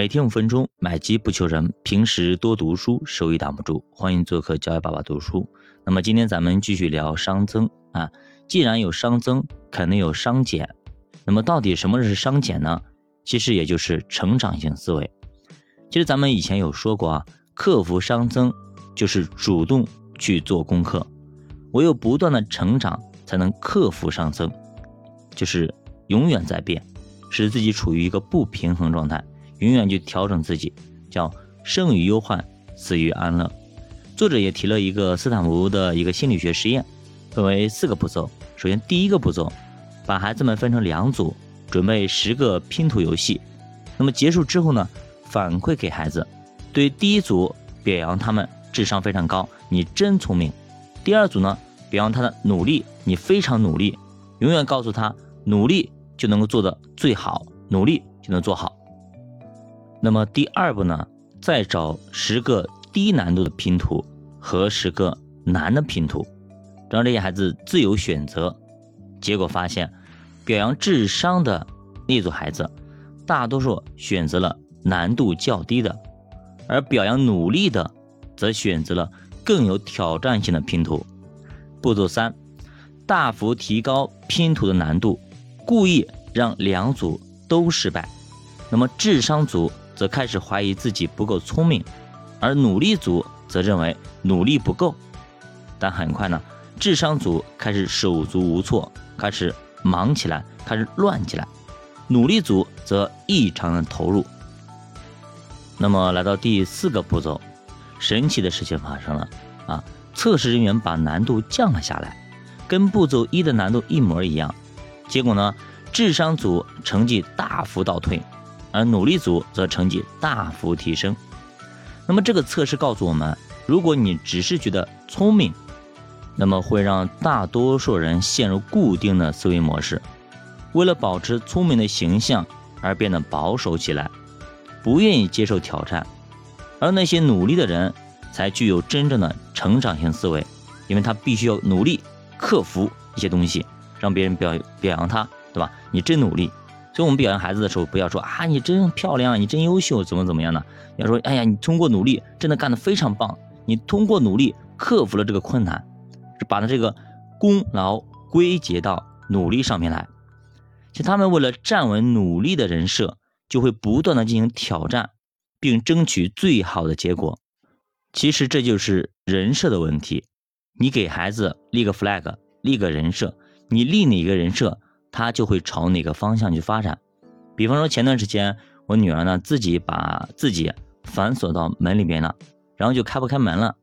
每天五分钟，买机不求人。平时多读书，收益挡不住。欢迎做客教育爸爸读书。那么今天咱们继续聊熵增啊。既然有熵增，肯定有熵减。那么到底什么是熵减呢？其实也就是成长型思维。其实咱们以前有说过啊，克服熵增就是主动去做功课，唯有不断的成长，才能克服熵增，就是永远在变。使自己处于一个不平衡状态，永远去调整自己，叫生于忧患，死于安乐。作者也提了一个斯坦福的一个心理学实验，分为四个步骤。首先，第一个步骤，把孩子们分成两组，准备十个拼图游戏。那么结束之后呢，反馈给孩子，对第一组表扬他们智商非常高，你真聪明；第二组呢，表扬他的努力，你非常努力，永远告诉他努力。就能够做的最好，努力就能做好。那么第二步呢，再找十个低难度的拼图和十个难的拼图，让这些孩子自由选择。结果发现，表扬智商的那组孩子，大多数选择了难度较低的，而表扬努力的，则选择了更有挑战性的拼图。步骤三，大幅提高拼图的难度。故意让两组都失败，那么智商组则开始怀疑自己不够聪明，而努力组则认为努力不够。但很快呢，智商组开始手足无措，开始忙起来，开始乱起来；努力组则异常的投入。那么来到第四个步骤，神奇的事情发生了啊！测试人员把难度降了下来，跟步骤一的难度一模一样。结果呢？智商组成绩大幅倒退，而努力组则成绩大幅提升。那么这个测试告诉我们，如果你只是觉得聪明，那么会让大多数人陷入固定的思维模式，为了保持聪明的形象而变得保守起来，不愿意接受挑战。而那些努力的人才具有真正的成长性思维，因为他必须要努力克服一些东西。让别人表表扬他，对吧？你真努力，所以我们表扬孩子的时候，不要说啊，你真漂亮，你真优秀，怎么怎么样呢？要说，哎呀，你通过努力，真的干得非常棒，你通过努力克服了这个困难，把他这个功劳归结到努力上面来。其实他们为了站稳努力的人设，就会不断的进行挑战，并争取最好的结果。其实这就是人设的问题。你给孩子立个 flag，立个人设。你立哪个人设，他就会朝哪个方向去发展。比方说前段时间，我女儿呢自己把自己反锁到门里边了，然后就开不开门了，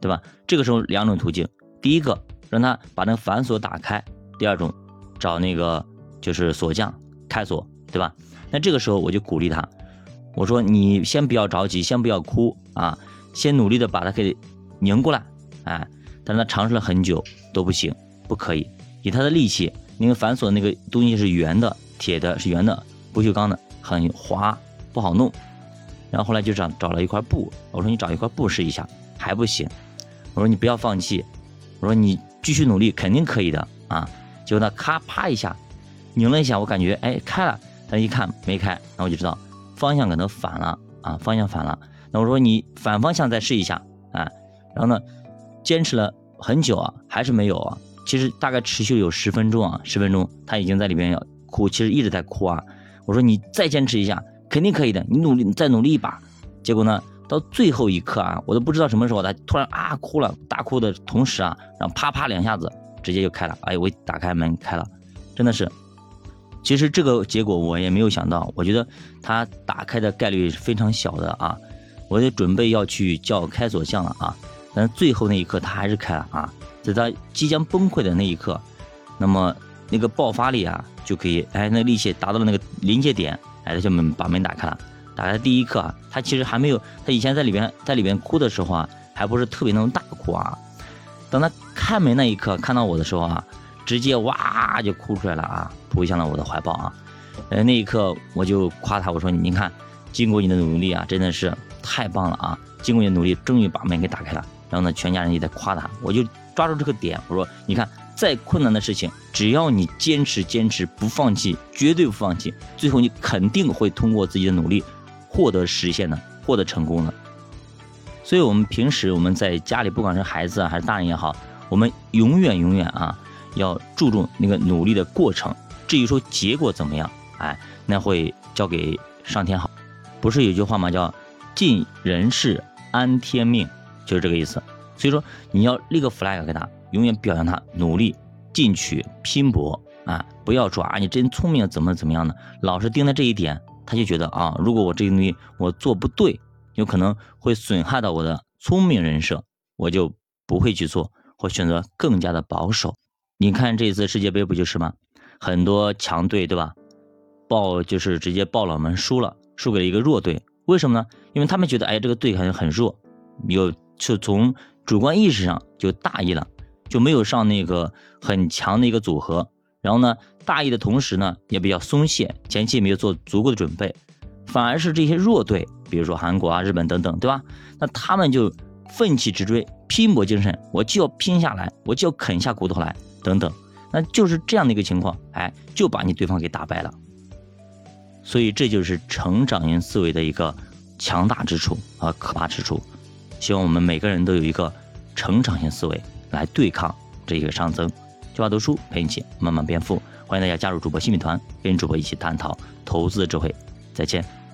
对吧？这个时候两种途径，第一个让她把那个反锁打开，第二种找那个就是锁匠开锁，对吧？那这个时候我就鼓励她，我说你先不要着急，先不要哭啊，先努力的把它给拧过来，哎，但是她尝试了很久都不行，不可以。以他的力气，因为反锁那个东西是圆的，铁的是圆的，不锈钢的，很滑，不好弄。然后后来就找找了一块布，我说你找一块布试一下，还不行。我说你不要放弃，我说你继续努力，肯定可以的啊。结果他咔啪一下拧了一下，我感觉哎开了，他一看没开，那我就知道方向可能反了啊，方向反了。那我说你反方向再试一下啊。然后呢，坚持了很久啊，还是没有啊。其实大概持续有十分钟啊，十分钟他已经在里边要哭，其实一直在哭啊。我说你再坚持一下，肯定可以的，你努力，再努力一把。结果呢，到最后一刻啊，我都不知道什么时候他突然啊哭了，大哭的同时啊，然后啪啪两下子直接就开了。哎，我打开门开了，真的是。其实这个结果我也没有想到，我觉得他打开的概率是非常小的啊。我就准备要去叫开锁匠了啊，但最后那一刻他还是开了啊。在他即将崩溃的那一刻，那么那个爆发力啊，就可以，哎，那力气达到了那个临界点，哎，他就门把门打开了。打开第一刻啊，他其实还没有，他以前在里边在里边哭的时候啊，还不是特别那种大哭啊。等他开门那一刻看到我的时候啊，直接哇就哭出来了啊，扑向了我的怀抱啊。呃，那一刻我就夸他，我说你看，经过你的努力啊，真的是太棒了啊！经过你的努力，终于把门给打开了。然后呢，全家人也在夸他，我就。抓住这个点，我说，你看，再困难的事情，只要你坚持坚持不放弃，绝对不放弃，最后你肯定会通过自己的努力获得实现的？获得成功的？所以，我们平时我们在家里，不管是孩子啊还是大人也好，我们永远永远啊要注重那个努力的过程。至于说结果怎么样，哎，那会交给上天好。不是有句话吗？叫“尽人事，安天命”，就是这个意思。所以说，你要立个 flag 给他，永远表扬他努力、进取、拼搏啊！不要说啊，你真聪明，怎么怎么样的，老是盯在这一点，他就觉得啊，如果我这个东西我做不对，有可能会损害到我的聪明人设，我就不会去做，或选择更加的保守。你看这次世界杯不就是吗？很多强队对吧？报就是直接爆冷门输了，输给了一个弱队，为什么呢？因为他们觉得哎，这个队好像很弱，有就从主观意识上就大意了，就没有上那个很强的一个组合。然后呢，大意的同时呢，也比较松懈，前期没有做足够的准备，反而是这些弱队，比如说韩国啊、日本等等，对吧？那他们就奋起直追，拼搏精神，我就要拼下来，我就要啃下骨头来，等等，那就是这样的一个情况，哎，就把你对方给打败了。所以这就是成长型思维的一个强大之处和可怕之处。希望我们每个人都有一个成长型思维来对抗这个上增。计划读书陪你一起慢慢变富，欢迎大家加入主播新米团，跟主播一起探讨投资的智慧。再见。